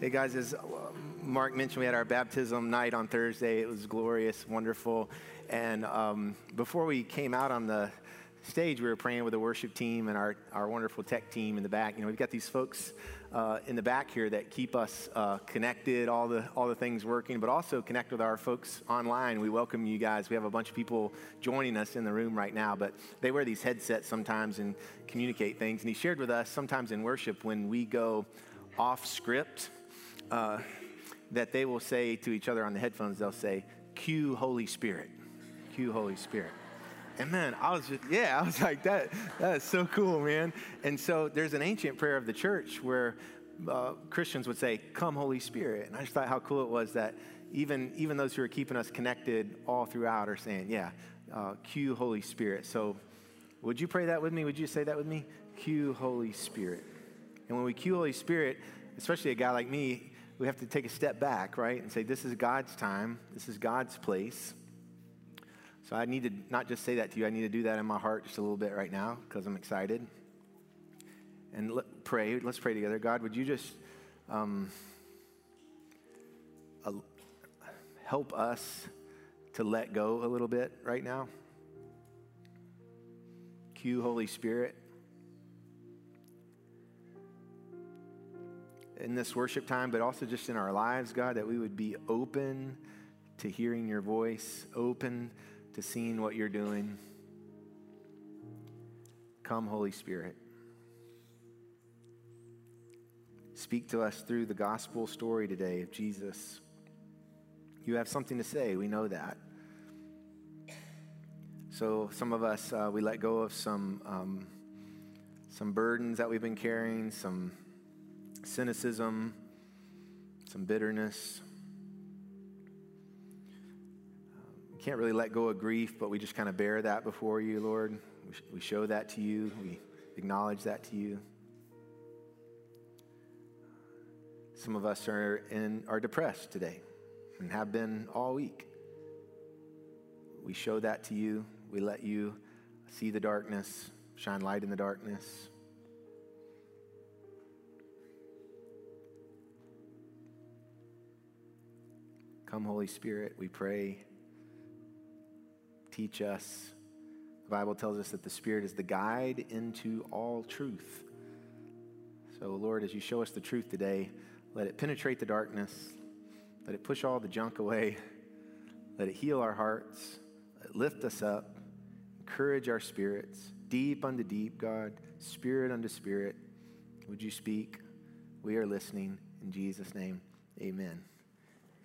Hey guys, as Mark mentioned, we had our baptism night on Thursday. It was glorious, wonderful. And um, before we came out on the stage, we were praying with the worship team and our, our wonderful tech team in the back. You know, we've got these folks uh, in the back here that keep us uh, connected, all the, all the things working, but also connect with our folks online. We welcome you guys. We have a bunch of people joining us in the room right now, but they wear these headsets sometimes and communicate things. And he shared with us sometimes in worship when we go off script, uh, that they will say to each other on the headphones, they'll say, Cue Holy Spirit. Cue Holy Spirit. And man, I was just, yeah, I was like, that, that is so cool, man. And so there's an ancient prayer of the church where uh, Christians would say, Come, Holy Spirit. And I just thought how cool it was that even, even those who are keeping us connected all throughout are saying, Yeah, uh, cue Holy Spirit. So would you pray that with me? Would you say that with me? Cue Holy Spirit. And when we cue Holy Spirit, especially a guy like me, we have to take a step back, right? And say, This is God's time, this is God's place. So I need to not just say that to you, I need to do that in my heart just a little bit right now because I'm excited. And let, pray. Let's pray together. God, would you just um, uh, help us to let go a little bit right now? Cue Holy Spirit. In this worship time, but also just in our lives, God, that we would be open to hearing your voice, open to seeing what you're doing. Come, Holy Spirit. Speak to us through the gospel story today of Jesus. You have something to say, we know that. So, some of us, uh, we let go of some, um, some burdens that we've been carrying, some cynicism, some bitterness, can't really let go of grief, but we just kind of bear that before you, Lord. We show that to you, we acknowledge that to you. Some of us are, in, are depressed today and have been all week. We show that to you. We let you see the darkness, shine light in the darkness. Come, Holy Spirit, we pray teach us. The Bible tells us that the Spirit is the guide into all truth. So, Lord, as you show us the truth today, let it penetrate the darkness, let it push all the junk away, let it heal our hearts, lift us up, encourage our spirits, deep unto deep, God, spirit unto spirit. Would you speak? We are listening. In Jesus' name, amen.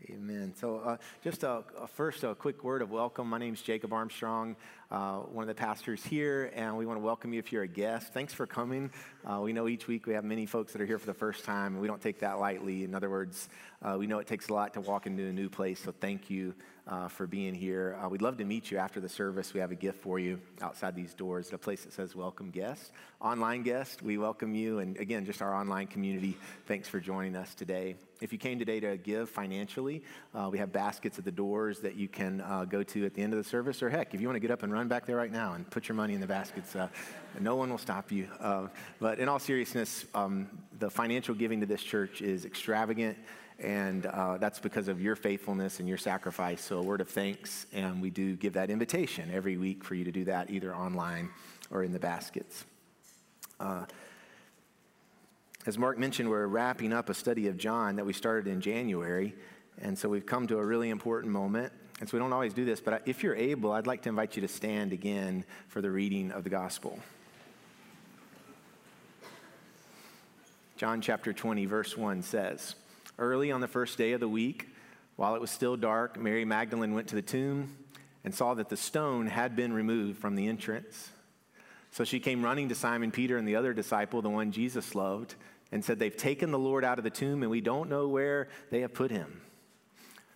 Amen. So, uh, just a, a, first, a quick word of welcome. My name is Jacob Armstrong, uh, one of the pastors here, and we want to welcome you if you're a guest. Thanks for coming. Uh, we know each week we have many folks that are here for the first time, and we don't take that lightly. In other words, uh, we know it takes a lot to walk into a new place, so thank you uh, for being here. Uh, we'd love to meet you after the service. We have a gift for you outside these doors at a place that says welcome guest. Online guest, we welcome you. And again, just our online community, thanks for joining us today. If you came today to give financially, uh, we have baskets at the doors that you can go to at the end of the service. Or heck, if you want to get up and run back there right now and put your money in the baskets, uh, no one will stop you. Uh, but in all seriousness, um, the financial giving to this church is extravagant. And uh, that's because of your faithfulness and your sacrifice. So, a word of thanks. And we do give that invitation every week for you to do that either online or in the baskets. Uh, as Mark mentioned, we're wrapping up a study of John that we started in January. And so we've come to a really important moment. And so we don't always do this, but if you're able, I'd like to invite you to stand again for the reading of the gospel. John chapter 20, verse 1 says, Early on the first day of the week, while it was still dark, Mary Magdalene went to the tomb and saw that the stone had been removed from the entrance. So she came running to Simon Peter and the other disciple, the one Jesus loved, and said, They've taken the Lord out of the tomb, and we don't know where they have put him.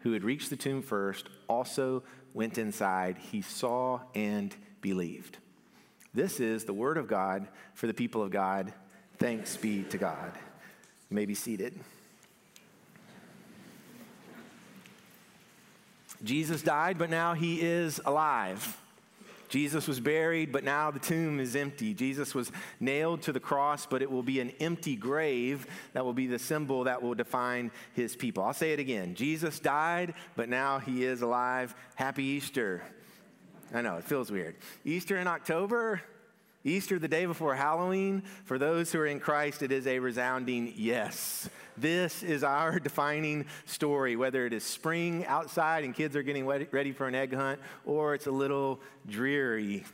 who had reached the tomb first also went inside. He saw and believed. This is the word of God for the people of God. Thanks be to God. You may be seated. Jesus died, but now he is alive. Jesus was buried, but now the tomb is empty. Jesus was nailed to the cross, but it will be an empty grave that will be the symbol that will define his people. I'll say it again Jesus died, but now he is alive. Happy Easter. I know, it feels weird. Easter in October, Easter, the day before Halloween, for those who are in Christ, it is a resounding yes. This is our defining story, whether it is spring outside and kids are getting ready for an egg hunt, or it's a little dreary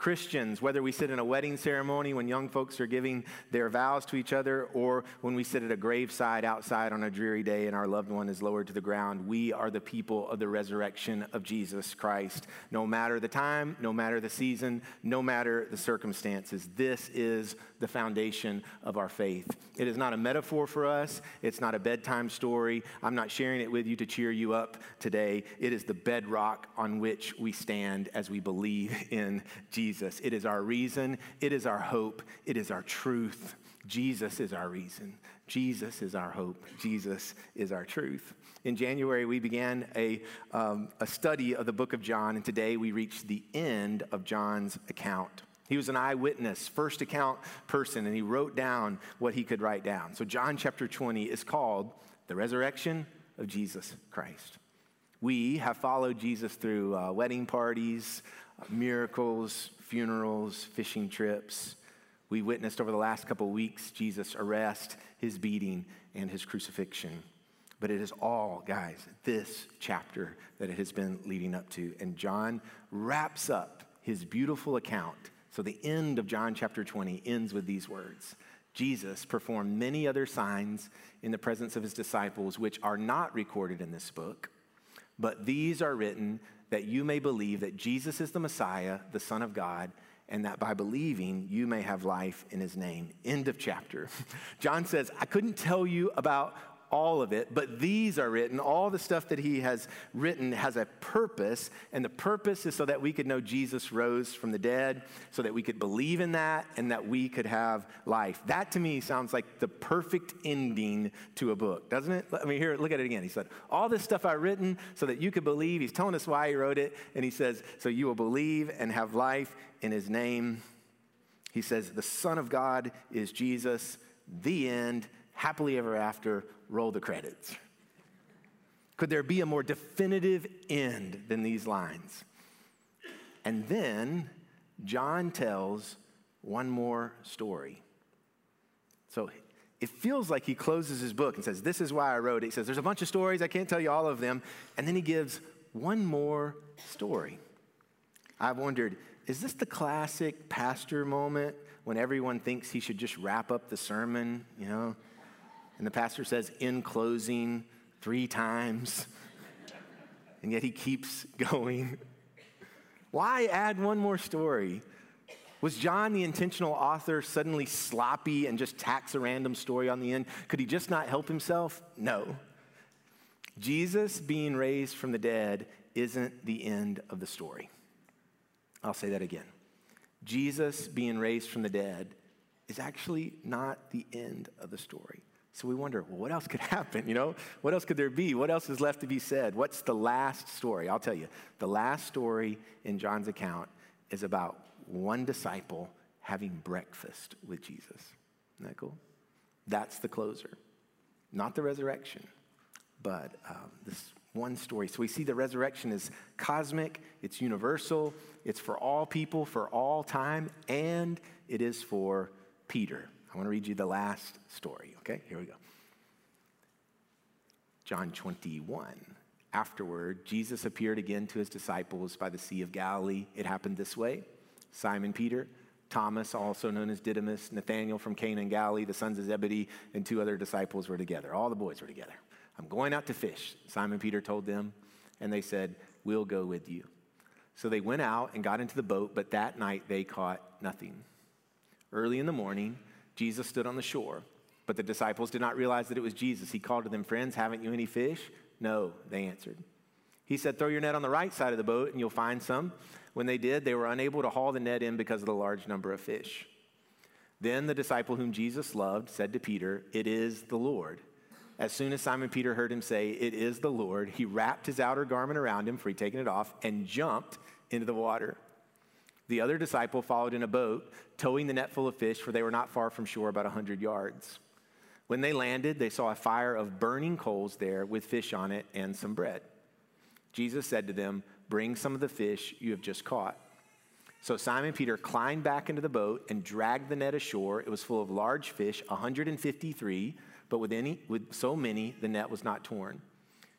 Christians, whether we sit in a wedding ceremony when young folks are giving their vows to each other, or when we sit at a graveside outside on a dreary day and our loved one is lowered to the ground, we are the people of the resurrection of Jesus Christ. No matter the time, no matter the season, no matter the circumstances, this is the foundation of our faith. It is not a metaphor for us, it's not a bedtime story. I'm not sharing it with you to cheer you up today. It is the bedrock on which we stand as we believe in Jesus. Jesus. It is our reason, it is our hope, it is our truth. Jesus is our reason. Jesus is our hope. Jesus is our truth. In January, we began a, um, a study of the book of John, and today we reach the end of John's account. He was an eyewitness, first account person, and he wrote down what he could write down. So, John chapter 20 is called The Resurrection of Jesus Christ. We have followed Jesus through uh, wedding parties, uh, miracles, funerals, fishing trips. We witnessed over the last couple weeks Jesus' arrest, his beating, and his crucifixion. But it is all, guys, this chapter that it has been leading up to. And John wraps up his beautiful account. So the end of John chapter 20 ends with these words Jesus performed many other signs in the presence of his disciples, which are not recorded in this book, but these are written that you may believe that Jesus is the Messiah, the Son of God, and that by believing you may have life in his name. End of chapter. John says, I couldn't tell you about all of it, but these are written. All the stuff that he has written has a purpose, and the purpose is so that we could know Jesus rose from the dead, so that we could believe in that, and that we could have life. That to me sounds like the perfect ending to a book, doesn't it? Let me hear it. Look at it again. He said, All this stuff I've written so that you could believe. He's telling us why he wrote it, and he says, So you will believe and have life in his name. He says, The Son of God is Jesus, the end, happily ever after roll the credits. Could there be a more definitive end than these lines? And then John tells one more story. So it feels like he closes his book and says, This is why I wrote it. He says, There's a bunch of stories, I can't tell you all of them. And then he gives one more story. I've wondered, is this the classic pastor moment when everyone thinks he should just wrap up the sermon, you know? And the pastor says, in closing, three times. And yet he keeps going. Why add one more story? Was John, the intentional author, suddenly sloppy and just tacks a random story on the end? Could he just not help himself? No. Jesus being raised from the dead isn't the end of the story. I'll say that again. Jesus being raised from the dead is actually not the end of the story. So we wonder, well, what else could happen? You know, what else could there be? What else is left to be said? What's the last story? I'll tell you. The last story in John's account is about one disciple having breakfast with Jesus. Isn't that cool? That's the closer. Not the resurrection, but um, this one story. So we see the resurrection is cosmic, it's universal, it's for all people, for all time, and it is for Peter. I want to read you the last story, okay? Here we go. John 21. Afterward, Jesus appeared again to his disciples by the Sea of Galilee. It happened this way Simon Peter, Thomas, also known as Didymus, Nathanael from Cana and Galilee, the sons of Zebedee, and two other disciples were together. All the boys were together. I'm going out to fish, Simon Peter told them, and they said, We'll go with you. So they went out and got into the boat, but that night they caught nothing. Early in the morning, Jesus stood on the shore, But the disciples did not realize that it was Jesus. He called to them, Friends, haven't you any fish? No, they answered. He said, Throw your net on the right side of the boat and you'll find some. When they did, they were unable to haul the net in because of the large number of fish. Then the disciple whom Jesus loved said to Peter, It is the Lord. As soon as Simon Peter heard him say, It is the Lord, he wrapped his outer garment around him, for he'd taken it off, and jumped into the water. The other disciple followed in a boat, towing the net full of fish, for they were not far from shore, about a hundred yards. When they landed, they saw a fire of burning coals there with fish on it and some bread. Jesus said to them, Bring some of the fish you have just caught. So Simon Peter climbed back into the boat and dragged the net ashore. It was full of large fish, 153, but with, any, with so many, the net was not torn.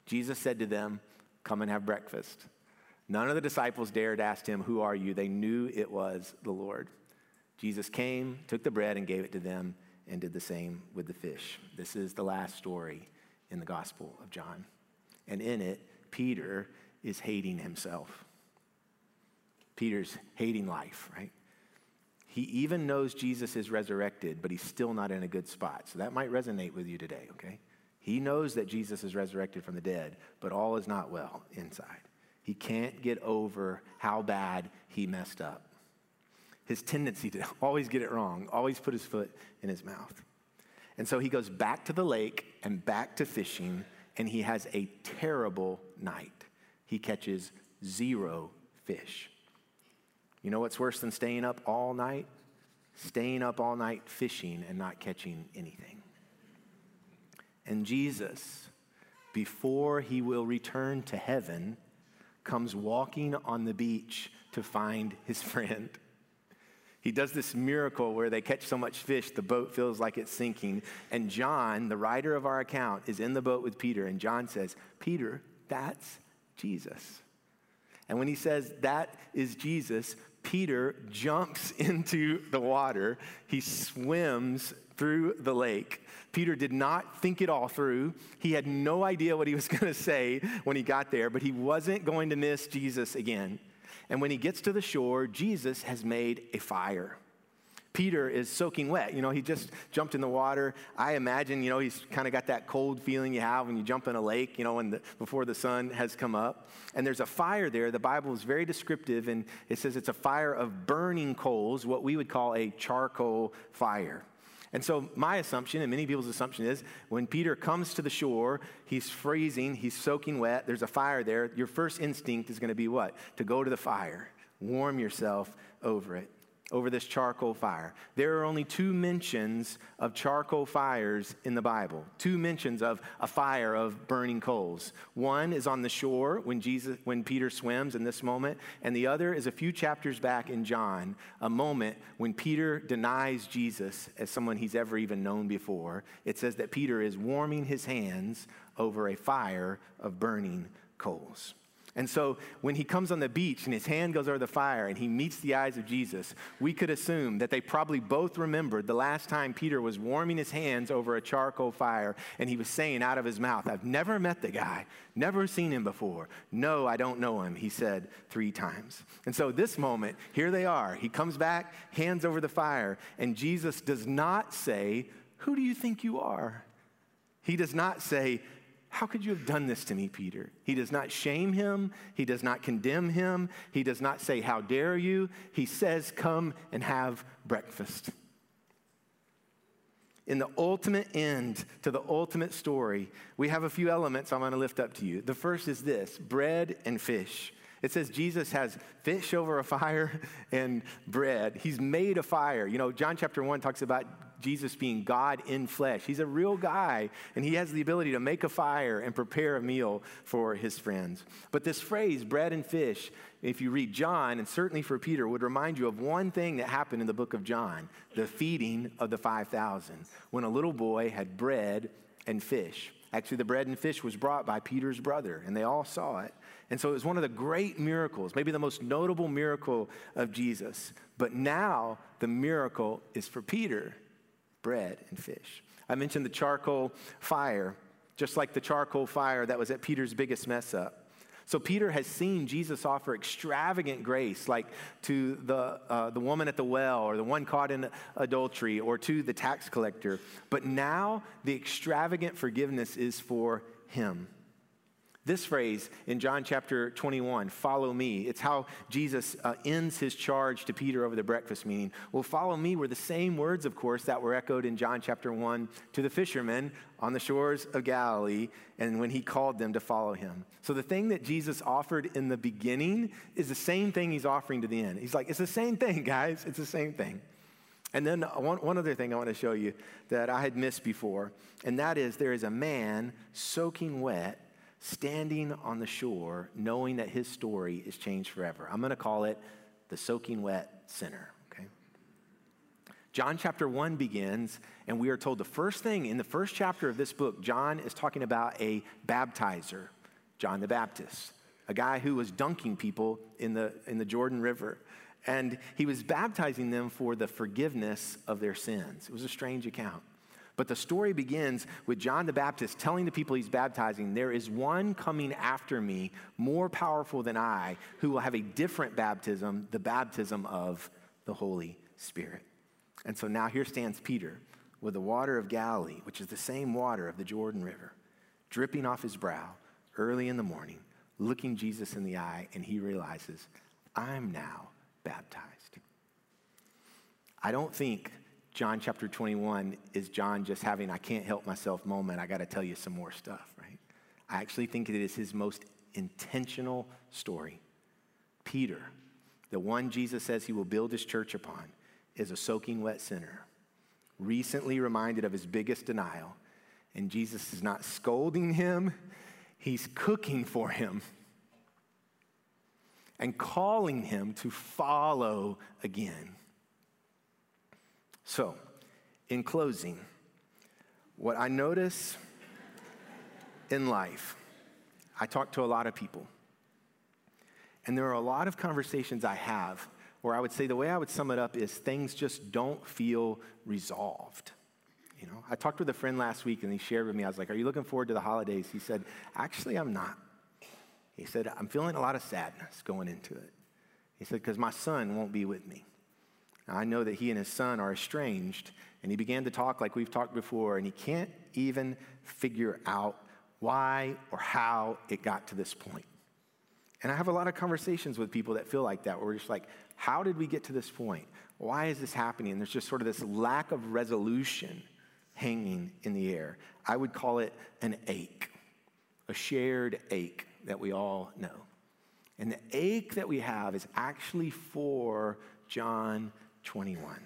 Jesus said to them, Come and have breakfast. None of the disciples dared ask him, Who are you? They knew it was the Lord. Jesus came, took the bread, and gave it to them, and did the same with the fish. This is the last story in the Gospel of John. And in it, Peter is hating himself. Peter's hating life, right? He even knows Jesus is resurrected, but he's still not in a good spot. So that might resonate with you today, okay? He knows that Jesus is resurrected from the dead, but all is not well inside. He can't get over how bad he messed up. His tendency to always get it wrong, always put his foot in his mouth. And so he goes back to the lake and back to fishing, and he has a terrible night. He catches zero fish. You know what's worse than staying up all night? Staying up all night fishing and not catching anything. And Jesus, before he will return to heaven, comes walking on the beach to find his friend. He does this miracle where they catch so much fish, the boat feels like it's sinking. And John, the writer of our account, is in the boat with Peter. And John says, Peter, that's Jesus. And when he says that is Jesus, Peter jumps into the water. He swims through the lake. Peter did not think it all through. He had no idea what he was going to say when he got there, but he wasn't going to miss Jesus again. And when he gets to the shore, Jesus has made a fire. Peter is soaking wet. You know, he just jumped in the water. I imagine, you know, he's kind of got that cold feeling you have when you jump in a lake, you know, when the, before the sun has come up. And there's a fire there. The Bible is very descriptive, and it says it's a fire of burning coals, what we would call a charcoal fire. And so, my assumption, and many people's assumption, is when Peter comes to the shore, he's freezing, he's soaking wet, there's a fire there. Your first instinct is going to be what? To go to the fire, warm yourself over it over this charcoal fire. There are only two mentions of charcoal fires in the Bible. Two mentions of a fire of burning coals. One is on the shore when Jesus when Peter swims in this moment, and the other is a few chapters back in John, a moment when Peter denies Jesus as someone he's ever even known before. It says that Peter is warming his hands over a fire of burning coals. And so when he comes on the beach and his hand goes over the fire and he meets the eyes of Jesus, we could assume that they probably both remembered the last time Peter was warming his hands over a charcoal fire and he was saying out of his mouth, I've never met the guy, never seen him before. No, I don't know him, he said three times. And so this moment, here they are. He comes back, hands over the fire, and Jesus does not say, Who do you think you are? He does not say, how could you have done this to me, Peter? He does not shame him. He does not condemn him. He does not say, How dare you? He says, Come and have breakfast. In the ultimate end to the ultimate story, we have a few elements I'm going to lift up to you. The first is this bread and fish. It says Jesus has fish over a fire and bread. He's made a fire. You know, John chapter 1 talks about Jesus being God in flesh. He's a real guy, and he has the ability to make a fire and prepare a meal for his friends. But this phrase, bread and fish, if you read John, and certainly for Peter, would remind you of one thing that happened in the book of John the feeding of the 5,000, when a little boy had bread and fish. Actually, the bread and fish was brought by Peter's brother, and they all saw it. And so it was one of the great miracles, maybe the most notable miracle of Jesus. But now the miracle is for Peter bread and fish. I mentioned the charcoal fire, just like the charcoal fire that was at Peter's biggest mess up. So Peter has seen Jesus offer extravagant grace, like to the, uh, the woman at the well, or the one caught in adultery, or to the tax collector. But now the extravagant forgiveness is for him. This phrase in John chapter 21, follow me, it's how Jesus uh, ends his charge to Peter over the breakfast meeting. Well, follow me were the same words, of course, that were echoed in John chapter 1 to the fishermen on the shores of Galilee and when he called them to follow him. So the thing that Jesus offered in the beginning is the same thing he's offering to the end. He's like, it's the same thing, guys, it's the same thing. And then one, one other thing I want to show you that I had missed before, and that is there is a man soaking wet standing on the shore, knowing that his story is changed forever. I'm going to call it the soaking wet sinner. Okay? John chapter 1 begins, and we are told the first thing in the first chapter of this book, John is talking about a baptizer, John the Baptist, a guy who was dunking people in the, in the Jordan River. And he was baptizing them for the forgiveness of their sins. It was a strange account. But the story begins with John the Baptist telling the people he's baptizing, There is one coming after me, more powerful than I, who will have a different baptism, the baptism of the Holy Spirit. And so now here stands Peter with the water of Galilee, which is the same water of the Jordan River, dripping off his brow early in the morning, looking Jesus in the eye, and he realizes, I'm now baptized. I don't think John chapter 21 is John just having, I can't help myself moment. I got to tell you some more stuff, right? I actually think it is his most intentional story. Peter, the one Jesus says he will build his church upon, is a soaking wet sinner, recently reminded of his biggest denial. And Jesus is not scolding him, he's cooking for him and calling him to follow again. So, in closing, what I notice in life, I talk to a lot of people. And there are a lot of conversations I have where I would say the way I would sum it up is things just don't feel resolved. You know, I talked with a friend last week and he shared with me, I was like, Are you looking forward to the holidays? He said, Actually, I'm not. He said, I'm feeling a lot of sadness going into it. He said, Because my son won't be with me. I know that he and his son are estranged, and he began to talk like we've talked before, and he can't even figure out why or how it got to this point. And I have a lot of conversations with people that feel like that, where we're just like, how did we get to this point? Why is this happening? And there's just sort of this lack of resolution hanging in the air. I would call it an ache, a shared ache that we all know. And the ache that we have is actually for John 21.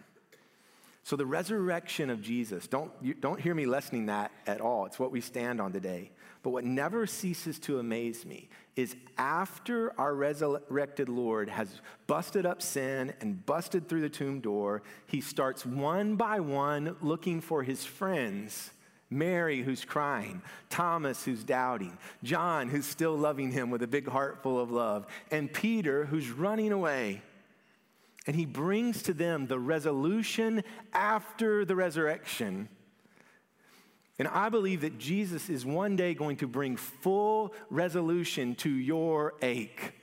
So the resurrection of Jesus, don't, you, don't hear me lessening that at all. It's what we stand on today. But what never ceases to amaze me is after our resurrected Lord has busted up sin and busted through the tomb door, he starts one by one looking for his friends. Mary, who's crying, Thomas, who's doubting, John, who's still loving him with a big heart full of love, and Peter, who's running away and he brings to them the resolution after the resurrection. And I believe that Jesus is one day going to bring full resolution to your ache,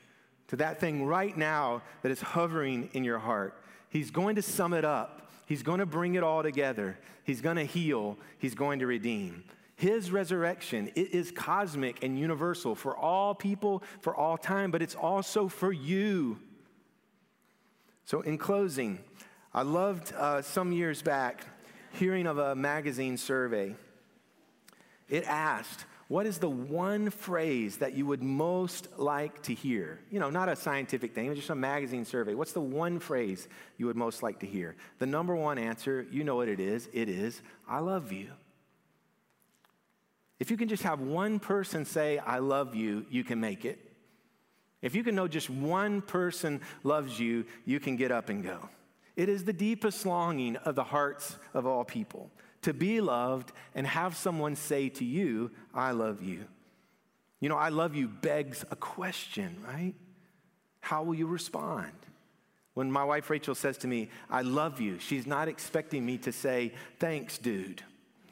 to that thing right now that is hovering in your heart. He's going to sum it up, He's going to bring it all together, He's going to heal, He's going to redeem. His resurrection it is cosmic and universal for all people, for all time, but it's also for you. So, in closing, I loved uh, some years back hearing of a magazine survey. It asked, What is the one phrase that you would most like to hear? You know, not a scientific thing, just a magazine survey. What's the one phrase you would most like to hear? The number one answer, you know what it is it is, I love you. If you can just have one person say, I love you, you can make it. If you can know just one person loves you, you can get up and go. It is the deepest longing of the hearts of all people to be loved and have someone say to you, I love you. You know, I love you begs a question, right? How will you respond? When my wife Rachel says to me, I love you, she's not expecting me to say, thanks, dude.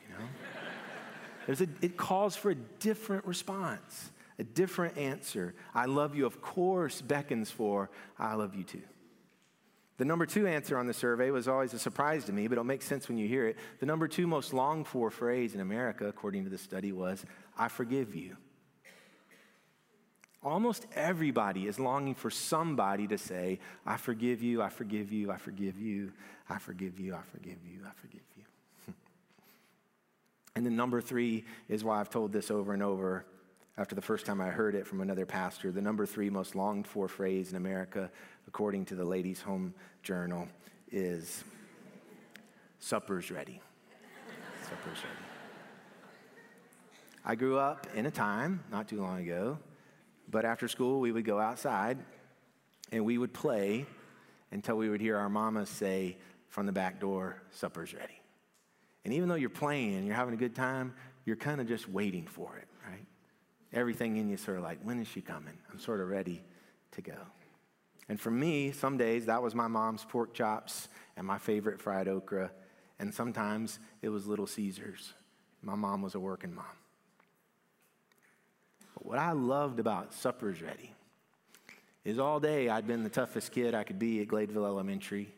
You know? A, it calls for a different response A different answer. I love you, of course, beckons for I love you too. The number two answer on the survey was always a surprise to me, but it'll make sense when you hear it. The number two most longed for phrase in America, according to the study, was I forgive you. Almost everybody is longing for somebody to say, I forgive you, I forgive you, I forgive you, I forgive you, I forgive you, I forgive you. and then number three is why I've told this over and over after the first time I heard it from another pastor. The number three most longed for phrase in America, according to the Ladies' Home Journal, is supper's ready. supper's ready. I grew up in a time not too long ago but after school, we would go outside and we would play until we would hear our mama say from the back door, supper's ready. And even though you're playing you're having a good time, you're kind of just waiting for it? Everything in you sort of like, when is she coming? I'm sort of ready to go. And for me, some days that was my mom's pork chops and my favorite fried okra. And sometimes it was Little Caesars. My mom was a working mom. But what I loved about Supper's Ready is all day I'd been the toughest kid I could be at Gladeville Elementary.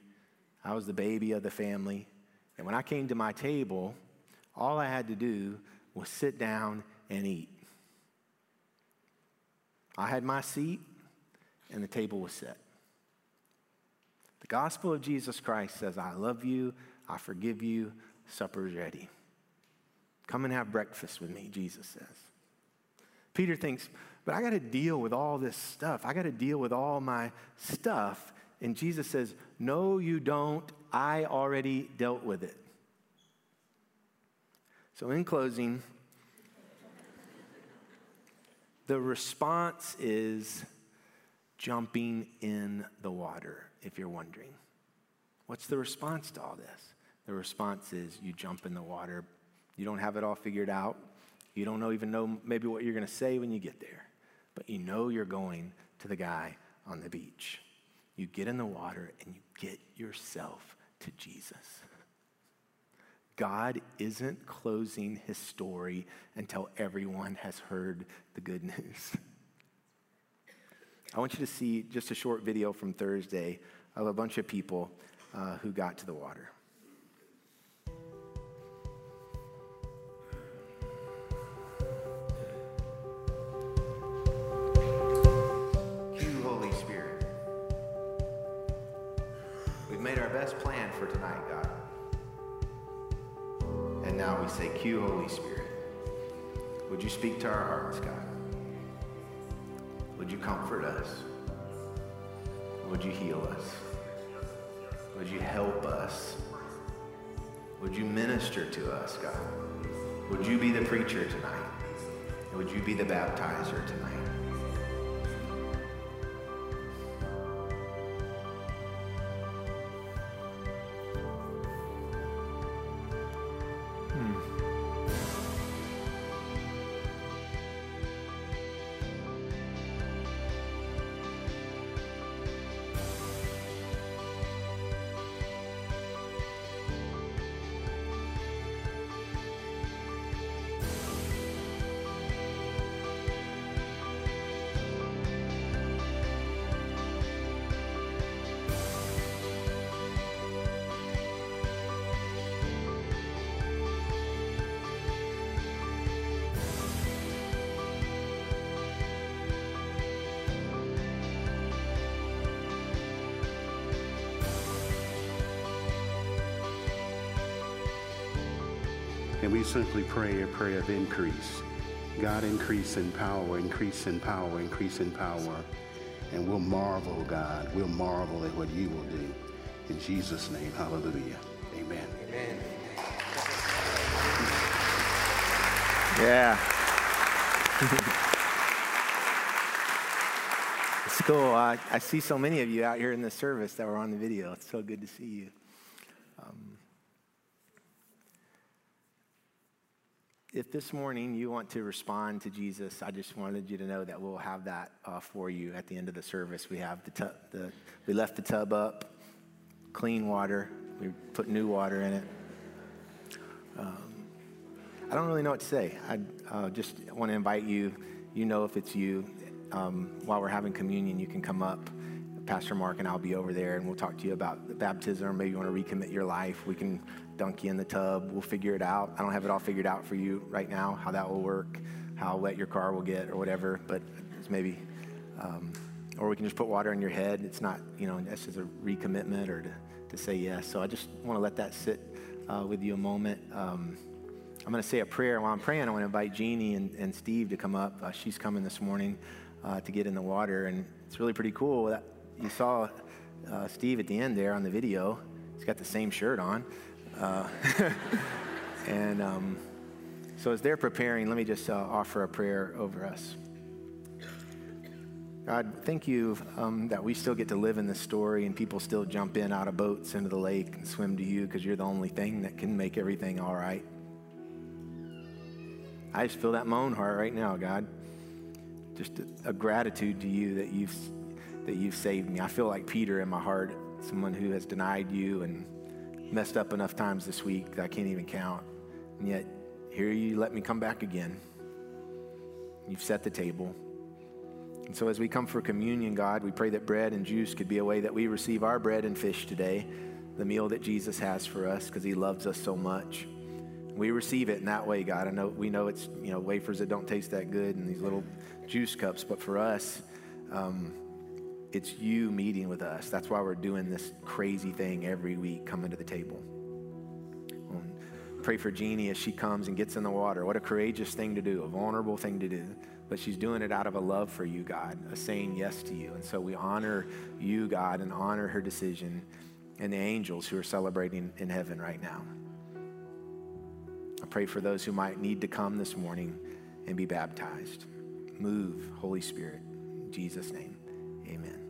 I was the baby of the family. And when I came to my table, all I had to do was sit down and eat. I had my seat, and the table was set. The gospel of Jesus Christ says, I love you, I forgive you, supper's ready. Come and have breakfast with me, Jesus says. Peter thinks, but I got to deal with all this stuff. I got to deal with all my stuff. And Jesus says, No, you don't. I already dealt with it. So, in closing, the response is jumping in the water, if you're wondering. What's the response to all this? The response is you jump in the water. You don't have it all figured out. You don't know, even know maybe what you're going to say when you get there, but you know you're going to the guy on the beach. You get in the water and you get yourself to Jesus. God isn't closing his story until everyone has heard the good news. I want you to see just a short video from Thursday of a bunch of people uh, who got to the water. Holy Spirit, we've made our best plan for tonight, God. And now we say, Cue, Holy Spirit. Would you speak to our hearts, God? Would you comfort us? Would you heal us? Would you help us? Would you minister to us, God? Would you be the preacher tonight? Would you be the baptizer tonight? And we simply pray a prayer of increase. God, increase in power, increase in power, increase in power. And we'll marvel, God. We'll marvel at what you will do. In Jesus' name, hallelujah. Amen. Amen. Yeah. it's cool. I, I see so many of you out here in the service that were on the video. It's so good to see you. Um, if this morning you want to respond to Jesus, I just wanted you to know that we'll have that uh, for you at the end of the service. We have the, tub, the we left the tub up, clean water. We put new water in it. Um, I don't really know what to say. I uh, just want to invite you, you know if it's you. Um, while we're having communion, you can come up. Pastor Mark and I'll be over there, and we'll talk to you about the baptism, maybe you want to recommit your life. We can dunk you in the tub. We'll figure it out. I don't have it all figured out for you right now, how that will work, how wet your car will get, or whatever, but it's maybe, um, or we can just put water in your head. It's not, you know, this is a recommitment or to, to say yes. So I just want to let that sit uh, with you a moment. Um, I'm going to say a prayer. While I'm praying, I want to invite Jeannie and, and Steve to come up. Uh, she's coming this morning uh, to get in the water, and it's really pretty cool. That you saw uh, Steve at the end there on the video. He's got the same shirt on. Uh, and um, so as they're preparing, let me just uh, offer a prayer over us. God, thank you um, that we still get to live in this story and people still jump in out of boats into the lake and swim to you because you're the only thing that can make everything all right. I just feel that in my own heart right now, God. Just a, a gratitude to you that you've that you've saved me. I feel like Peter in my heart, someone who has denied you and messed up enough times this week that I can't even count. And yet, here you let me come back again. You've set the table. And so, as we come for communion, God, we pray that bread and juice could be a way that we receive our bread and fish today, the meal that Jesus has for us because he loves us so much. We receive it in that way, God. I know we know it's you know wafers that don't taste that good and these little juice cups, but for us, um, it's you meeting with us. That's why we're doing this crazy thing every week, coming to the table. Um, pray for Jeannie as she comes and gets in the water. What a courageous thing to do, a vulnerable thing to do. But she's doing it out of a love for you, God, a saying yes to you. And so we honor you, God, and honor her decision and the angels who are celebrating in heaven right now. I pray for those who might need to come this morning and be baptized. Move, Holy Spirit. In Jesus' name, amen.